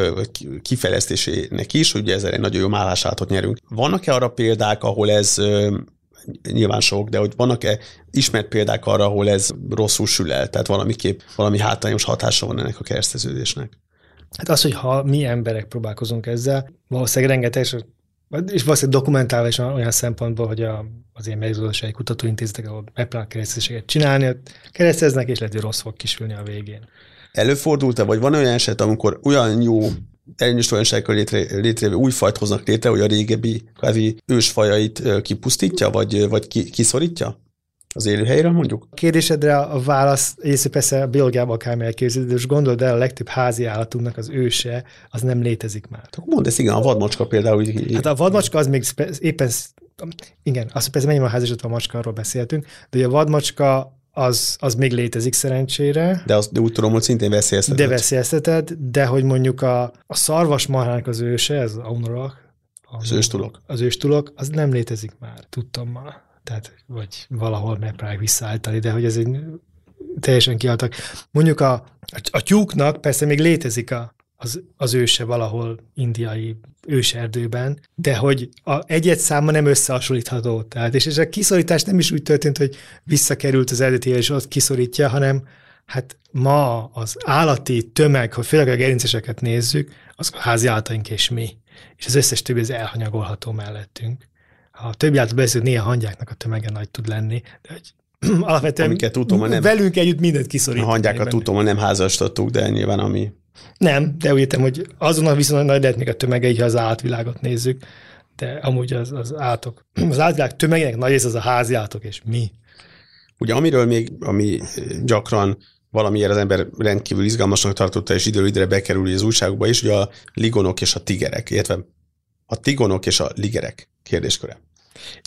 kifejlesztésének is, hogy ezzel egy nagyon jó mállásátot nyerünk. Vannak-e arra példák, ahol ez nyilván sok, de hogy vannak-e ismert példák arra, ahol ez rosszul sül el, tehát valamiképp valami hátrányos hatása van ennek a kereszteződésnek? Hát az, hogy ha mi emberek próbálkozunk ezzel, valószínűleg rengeteg, és valószínűleg dokumentálva is olyan szempontból, hogy a, az ilyen mezőgazdasági kutatóintézetek, ahol megpróbálnak keresztezéseket csinálni, kereszteznek, és lehet, hogy rossz fog kisülni a végén. Előfordult-e, vagy van olyan eset, amikor olyan jó előnyös tulajdonságokkal létre, létrejövő új fajt hoznak létre, hogy a régebbi kvázi ősfajait kipusztítja, vagy, vagy ki, kiszorítja? Az élőhelyre mondjuk? A kérdésedre a válasz, és persze a biológiában akár elképzeled, de most gondold el, a legtöbb házi állatunknak az őse, az nem létezik már. Hát mondd ezt, igen, a vadmacska például. Hát a vadmacska az még éppen, igen, azt persze mennyi a házasodva a macska, arról beszéltünk, de a vadmacska az, az még létezik szerencsére. De, az, de úgy tudom, hogy szintén veszélyeztetett. De veszélyeztetett, de hogy mondjuk a, a szarvasmarhának az őse, ez Aunorak, az őstulok. Az őstulok, az nem létezik már, tudtam már. Tehát, vagy valahol megpróbálják visszaállítani, de hogy ez egy teljesen kihaltak. Mondjuk a, a, a tyúknak persze még létezik a, az, az őse valahol indiai őserdőben, de hogy a egyet száma nem összehasonlítható. Tehát, és, és a kiszorítás nem is úgy történt, hogy visszakerült az eredeti és ott kiszorítja, hanem hát ma az állati tömeg, hogy főleg a gerinceseket nézzük, az a házi állataink és mi. És az összes többi az elhanyagolható mellettünk. A többi állat beszél, néha hangyáknak a tömege nagy tud lenni, de hogy [clears throat] alapvetően Amiket tudom, nem, velünk együtt mindent kiszorítani. A hangyákat tudom, hogy nem házasítottuk, de nyilván ami nem, de úgy értem, hogy azonnal viszont nagy lehet még a tömege, ha az állatvilágot nézzük, de amúgy az, az állatok, [clears throat] az állatvilág tömegének nagy rész az a házi állatok, és mi. Ugye amiről még, ami gyakran valamiért az ember rendkívül izgalmasnak tartotta, és időről időre bekerül az újságokba is, hogy a ligonok és a tigerek, illetve a tigonok és a ligerek kérdésköre.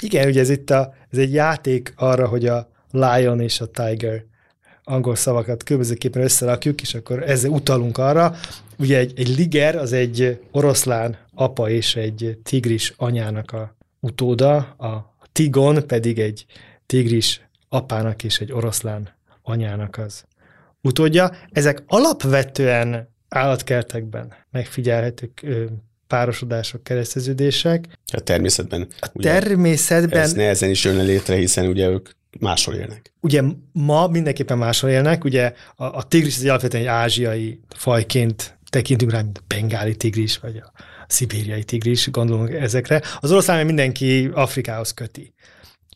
Igen, ugye ez itt a, ez egy játék arra, hogy a lion és a tiger angol szavakat különbözőképpen összerakjuk, és akkor ezzel utalunk arra. Ugye egy, egy liger az egy oroszlán apa és egy tigris anyának a utóda, a tigon pedig egy tigris apának és egy oroszlán anyának az utódja. Ezek alapvetően állatkertekben megfigyelhetők párosodások, kereszteződések. A természetben. A természetben. Ez nehezen is jönne létre, hiszen ugye ők máshol élnek. Ugye ma mindenképpen máshol élnek, ugye a, a tigris az alapvetően egy ázsiai fajként tekintünk rá, mint a bengáli tigris, vagy a szibériai tigris, gondolunk ezekre. Az oroszlán mindenki Afrikához köti.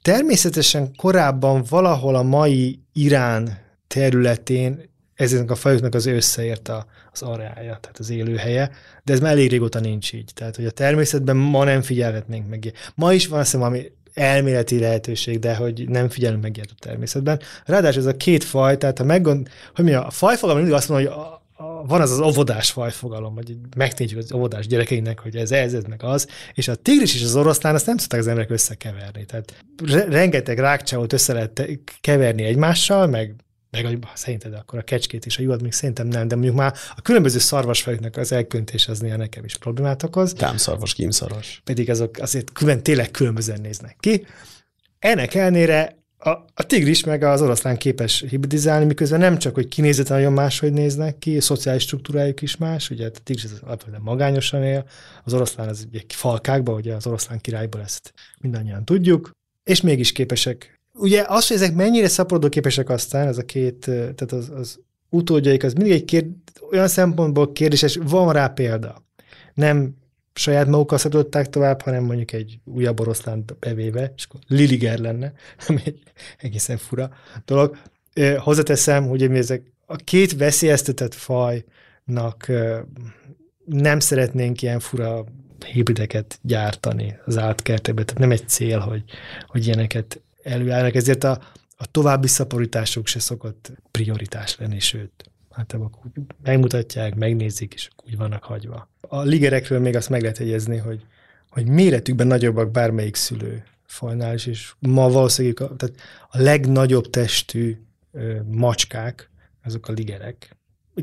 Természetesen korábban valahol a mai Irán területén ezeknek a fajoknak az összeért a, az areája, tehát az élőhelye, de ez már elég régóta nincs így. Tehát, hogy a természetben ma nem figyelhetnénk meg. Ma is van azt ami elméleti lehetőség, de hogy nem figyelünk meg ilyet a természetben. Ráadásul ez a két faj, tehát ha meggond, hogy mi a fajfogalom mindig azt mondja, hogy a, van az az óvodás fajfogalom, hogy megtétjük az óvodás gyerekeinek, hogy ez, ez, ez, meg az, és a tigris és az oroszlán azt nem tudták az emberek összekeverni. Tehát rengeteg rákcsáót össze lehet keverni egymással, meg meg szerinted akkor a kecskét és a juhat még szerintem nem, de mondjuk már a különböző szarvasfajoknak az elköntés az néha nekem is problémát okoz. Támszarvas, kímszarvas. Pedig azok azért külön, tényleg különbözően néznek ki. Ennek ellenére a, a tigris meg az oroszlán képes hibridizálni, miközben nem csak, hogy kinézete nagyon máshogy néznek ki, a szociális struktúrájuk is más, ugye a tigris az alapvetően magányosan él, az oroszlán az egy falkákban, ugye az oroszlán királyból ezt mindannyian tudjuk, és mégis képesek ugye az, hogy ezek mennyire szaporodóképesek aztán, ez a két, tehát az, az utódjaik, az mindig egy kérd, olyan szempontból kérdéses, van rá példa. Nem saját magukkal szadották tovább, hanem mondjuk egy újabb oroszlán bevéve, és akkor Liliger lenne, [laughs] ami egy egészen fura dolog. Hozzáteszem, hogy ezek a két veszélyeztetett fajnak nem szeretnénk ilyen fura hibrideket gyártani az átkertekbe, tehát nem egy cél, hogy, hogy ilyeneket előállnak, ezért a, a további szaporítások se szokott prioritás lenni, sőt, hát megmutatják, megnézik, és úgy vannak hagyva. A ligerekről még azt meg lehet jegyezni, hogy, hogy méretükben nagyobbak bármelyik szülő fajnál is, és ma valószínűleg tehát a legnagyobb testű ö, macskák, azok a ligerek.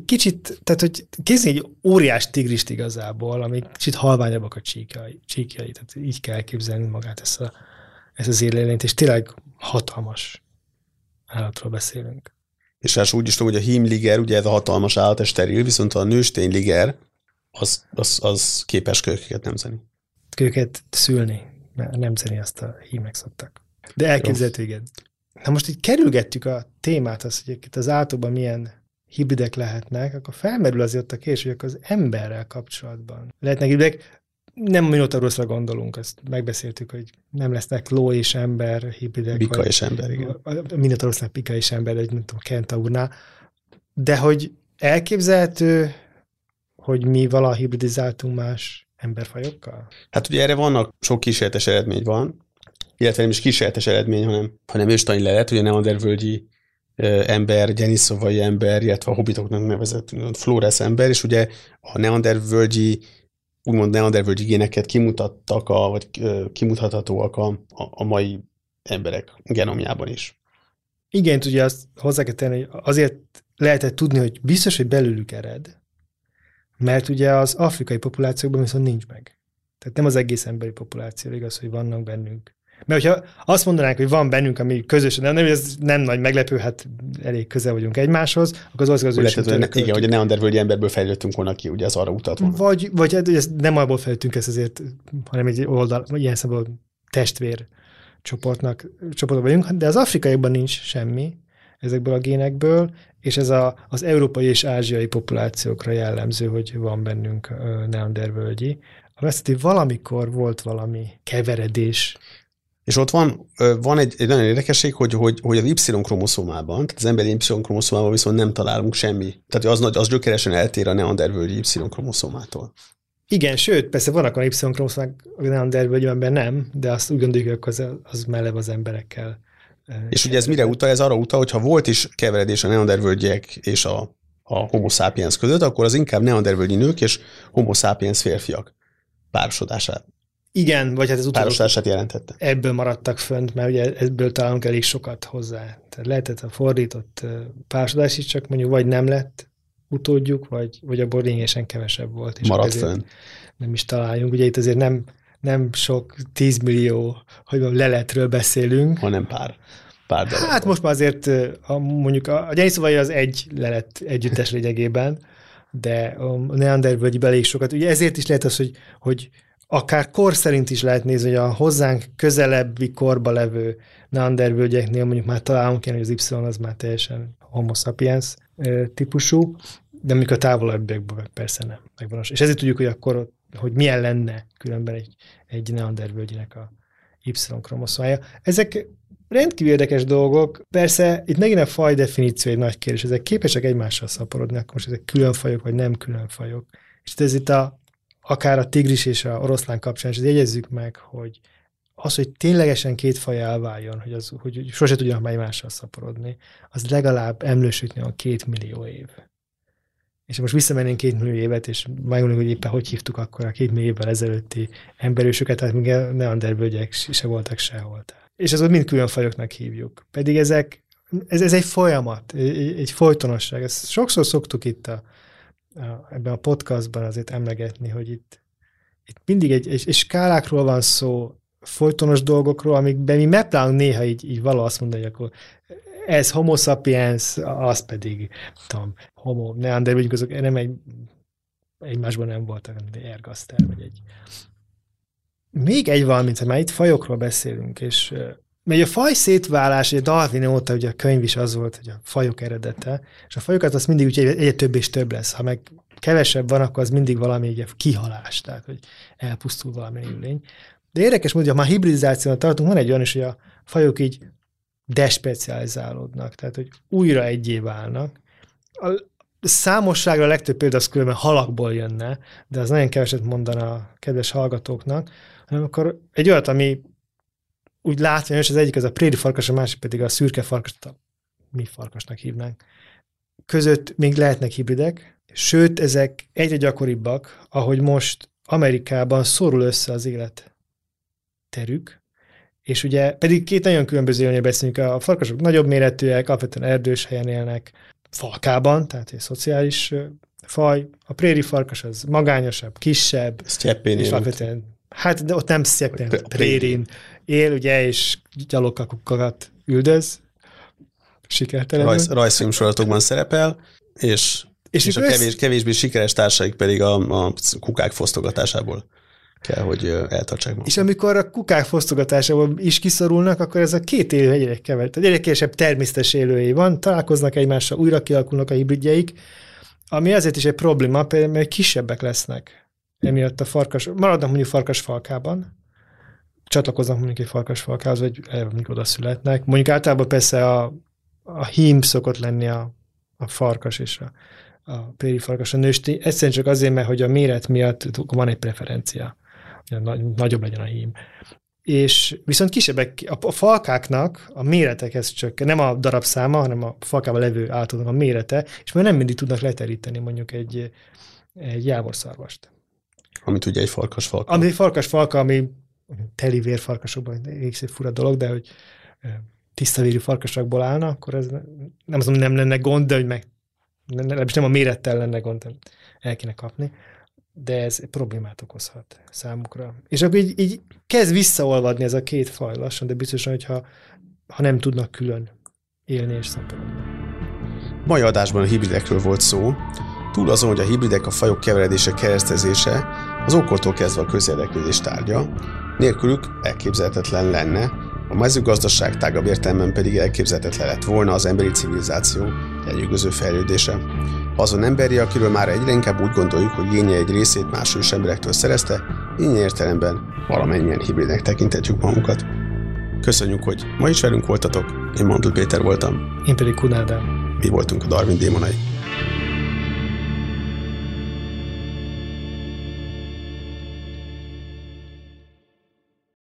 Kicsit, tehát hogy kézzel egy óriás tigrist igazából, ami kicsit halványabbak a csíkjai, csíkjai, tehát így kell elképzelni magát ezt a ez az élőlényt, és tényleg hatalmas állatról beszélünk. És hát úgy is tudom, hogy a hímliger, ugye ez a hatalmas állat, ez steril, viszont a nőstényliger, az, az, az képes kölköket nemzeni. Kőket szülni, mert nemzeni azt a hímek szoktak. De elképzelhető, igen. Na most így kerülgettük a témát, az, hogy itt az általában milyen hibridek lehetnek, akkor felmerül azért a kérdés, hogy az emberrel kapcsolatban lehetnek hibridek nem Minotaurusra gondolunk, ezt megbeszéltük, hogy nem lesznek ló és ember hibridek. Pika és ember, igen. Minotaurusnak pika és ember, egy, mint a Kentaurnál. De hogy elképzelhető, hogy mi vala hibridizáltunk más emberfajokkal? Hát ugye erre vannak, sok kísérletes eredmény van, illetve nem is kísérletes eredmény, hanem, hanem őstani lelet, ugye neandervölgyi ember, geniszovai ember, illetve a hobbitoknak nevezett Flores ember, és ugye a neandervölgyi úgymond neandervölgyi géneket kimutattak, a, vagy kimutathatóak a, a, mai emberek genomjában is. Igen, ugye azt hozzá kell tenni, hogy azért lehetett tudni, hogy biztos, hogy belőlük ered, mert ugye az afrikai populációkban viszont nincs meg. Tehát nem az egész emberi populáció, igaz, hogy vannak bennünk mert hogyha azt mondanánk, hogy van bennünk, ami közös, nem, nem, ez nem nagy meglepő, hát elég közel vagyunk egymáshoz, akkor az az, az Lehet, hogy ne, Igen, hogy a neandervölgyi emberből fejlődtünk volna ki, ugye az arra utat volna. Vagy, vagy hát, ez nem abból fejlődtünk ezt azért, hanem egy oldal, ilyen szemben testvér csoportnak, csoportban vagyunk, de az afrikaiakban nincs semmi ezekből a génekből, és ez a, az európai és ázsiai populációkra jellemző, hogy van bennünk neandervölgyi. A veszeti valamikor volt valami keveredés és ott van, van egy, egy nagyon érdekesség, hogy, hogy, hogy az Y-kromoszómában, tehát az emberi Y-kromoszómában viszont nem találunk semmi. Tehát az, nagy, az gyökeresen eltér a neandervölgyi Y-kromoszómától. Igen, sőt, persze vannak olyan Y-kromoszómák a neandervölgyben nem, de azt úgy gondoljuk, hogy az, az melev az emberekkel. És ugye ez mire utal? Ez arra utal, hogy ha volt is keveredés a neandervölgyek és a, a homo sapiens között, akkor az inkább neandervölgyi nők és homo sapiens férfiak párosodását igen, vagy hát az utolsó jelentette. Ebből maradtak fönt, mert ugye ebből találunk elég sokat hozzá. Tehát lehetett a fordított párosodás is, csak mondjuk vagy nem lett utódjuk, vagy, vagy a lényegesen kevesebb volt. És Maradt fönn. Nem is találjunk. Ugye itt azért nem, nem sok tízmillió, hogy leletről beszélünk. Hanem pár. pár hát volt. most már azért a, mondjuk a, a gyeniszovai az egy lelet együttes lényegében, de a Neandervölgyi elég sokat. Ugye ezért is lehet az, hogy, hogy akár kor szerint is lehet nézni, hogy a hozzánk közelebbi korba levő neandervölgyeknél mondjuk már találunk ilyen, hogy az Y az már teljesen homo sapiens típusú, de mondjuk a távolabbiakban persze nem. Megvan. És ezért tudjuk, hogy akkor hogy milyen lenne különben egy, egy neandervölgyinek a Y-kromoszómája. Ezek rendkívül érdekes dolgok. Persze itt megint a faj definíció egy nagy kérdés. Ezek képesek egymással szaporodni, akkor most ezek külön fajok, vagy nem külön fajok. És ez itt a akár a tigris és a oroszlán kapcsán is jegyezzük meg, hogy az, hogy ténylegesen két faj elváljon, hogy, az, hogy sose tudjanak egymással szaporodni, az legalább emlősöknél a két millió év. és most visszamennénk két millió évet, és megmondjuk, hogy éppen hogy hívtuk akkor a két millió évvel ezelőtti emberősöket, tehát még neanderbölgyek se voltak sehol. És azokat mind külön fajoknak hívjuk. Pedig ezek, ez, ez egy folyamat, egy, egy folytonosság. Ezt sokszor szoktuk itt a, ebben a podcastban azért emlegetni, hogy itt, itt mindig egy, egy, egy skálákról van szó, folytonos dolgokról, amikben mi megpróbálunk néha így, így való azt mondani, hogy akkor ez homo sapiens, az pedig, tudom, homo neanderthal, azok nem egy, egymásban nem voltak, mint egy ergaszter, vagy egy... Még egy van, mint már itt fajokról beszélünk, és mert a faj szétválás, ugye Darwin óta ugye a könyv is az volt, hogy a fajok eredete, és a fajokat az mindig úgy egyre több és több lesz. Ha meg kevesebb van, akkor az mindig valami egy kihalás, tehát hogy elpusztul valami élőlény. De érdekes módon, ha már hibridizációnak tartunk, van egy olyan is, hogy a fajok így despecializálódnak, tehát hogy újra egyé válnak. A számosságra a legtöbb példa az különben halakból jönne, de az nagyon keveset mondana a kedves hallgatóknak, hanem akkor egy olyat, ami úgy látványos, az egyik az a préri farkas, a másik pedig a szürke farkas, a mi farkasnak hívnánk. Között még lehetnek hibridek, sőt, ezek egyre gyakoribbak, ahogy most Amerikában szorul össze az élet terük, és ugye pedig két nagyon különböző élőnél beszélünk, a farkasok nagyobb méretűek, alapvetően erdős helyen élnek, falkában, tehát egy szociális faj, a préri farkas az magányosabb, kisebb, és alapvetően Hát, de ott nem szépen prérin él, ugye, és gyalogkakukat üldöz, sikertelenül. Rajz, rajzfilm sorozatokban szerepel, és, és, és a kevés, kevésbé sikeres társaik pedig a, a kukák fosztogatásából kell, hogy eltartsák magukat. És amikor a kukák fosztogatásából is kiszorulnak, akkor ez a két élő egyre kevert. Egyre kevesebb természetes élői van, találkoznak egymással, újra kialakulnak a hibridjeik, ami azért is egy probléma, például, mert kisebbek lesznek. Emiatt a farkas, maradnak mondjuk farkas falkában, csatlakoznak mondjuk egy farkas falkához, vagy mondjuk oda születnek. Mondjuk általában persze a, a hím szokott lenni a, a farkas és a, a préri farkas a nőstény, egyszerűen csak azért, mert hogy a méret miatt van egy preferencia nagyobb legyen a hím. És viszont kisebbek, a, falkáknak a méretekhez csak nem a darabszáma, hanem a falkában levő általában a mérete, és már nem mindig tudnak leteríteni mondjuk egy, egy jávorszarvast. Amit ugye egy farkas falka. Ami egy farkas falka, ami teli vérfarkasokban egy szép fura dolog, de hogy tiszta vérű farkasokból állna, akkor ez nem az, nem lenne gond, de hogy meg nem, nem a mérettel lenne gond, el kéne kapni de ez problémát okozhat számukra. És akkor így, így kezd visszaolvadni ez a két faj lassan, de biztosan, hogyha ha nem tudnak külön élni és szaporodni. Mai adásban a hibridekről volt szó. Túl azon, hogy a hibridek a fajok keveredése, keresztezése, az ókortól kezdve a közérdeklődés tárgya, nélkülük elképzelhetetlen lenne, a mezőgazdaság tágabb értelemben pedig elképzelhetetlen lett volna az emberi civilizáció lenyűgöző fejlődése. Azon emberi, akiről már egyre inkább úgy gondoljuk, hogy génje egy részét más ős emberektől szerezte, így értelemben valamennyien hibridnek tekintetjük magunkat. Köszönjük, hogy ma is velünk voltatok. Én Mandl Péter voltam. Én pedig Kunádám. Mi voltunk a Darwin démonai.